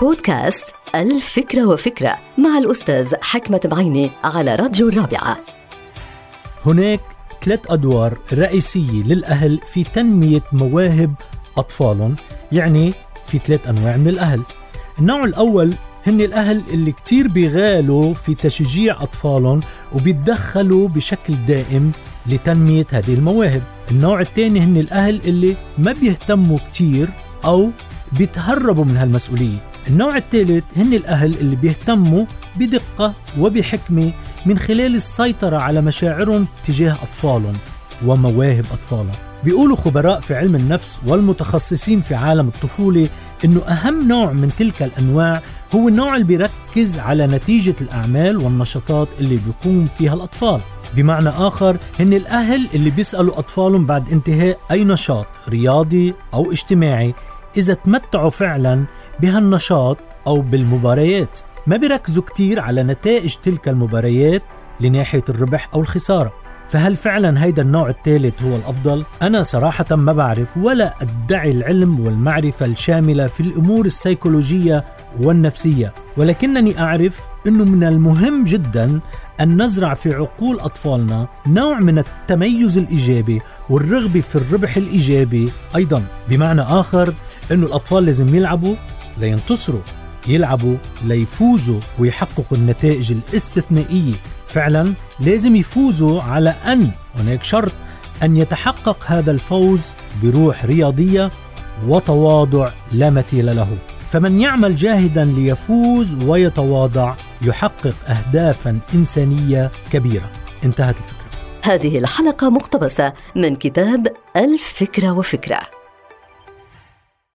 بودكاست الفكرة وفكرة مع الأستاذ حكمة بعيني على راديو الرابعة. هناك ثلاث أدوار رئيسية للأهل في تنمية مواهب أطفالهم يعني في ثلاث أنواع من الأهل. النوع الأول هن الأهل اللي كتير بيغالوا في تشجيع أطفالهم وبيتدخلوا بشكل دائم لتنمية هذه المواهب. النوع الثاني هن الأهل اللي ما بيهتموا كتير أو بيتهربوا من هالمسؤولية. النوع الثالث هن الأهل اللي بيهتموا بدقة وبحكمة من خلال السيطرة على مشاعرهم تجاه أطفالهم ومواهب أطفالهم. بيقولوا خبراء في علم النفس والمتخصصين في عالم الطفولة إنه أهم نوع من تلك الأنواع هو النوع اللي بيركز على نتيجة الأعمال والنشاطات اللي بيقوم فيها الأطفال. بمعنى آخر هن الأهل اللي بيسألوا أطفالهم بعد انتهاء أي نشاط رياضي أو اجتماعي إذا تمتعوا فعلا بهالنشاط أو بالمباريات. ما بيركزوا كتير على نتائج تلك المباريات لناحية الربح أو الخسارة. فهل فعلا هيدا النوع الثالث هو الأفضل؟ أنا صراحة ما بعرف ولا أدعي العلم والمعرفة الشاملة في الأمور السيكولوجية والنفسية. ولكنني أعرف أنه من المهم جدا أن نزرع في عقول أطفالنا نوع من التميز الإيجابي والرغبة في الربح الإيجابي أيضا. بمعنى آخر أنه الأطفال لازم يلعبوا لينتصروا يلعبوا ليفوزوا ويحققوا النتائج الاستثنائية. فعلا لازم يفوزوا على أن هناك شرط أن يتحقق هذا الفوز بروح رياضية وتواضع لا مثيل له. فمن يعمل جاهدا ليفوز ويتواضع يحقق أهدافا إنسانية كبيرة. انتهت الفكرة. هذه الحلقة مقتبسة من كتاب الفكرة وفكرة.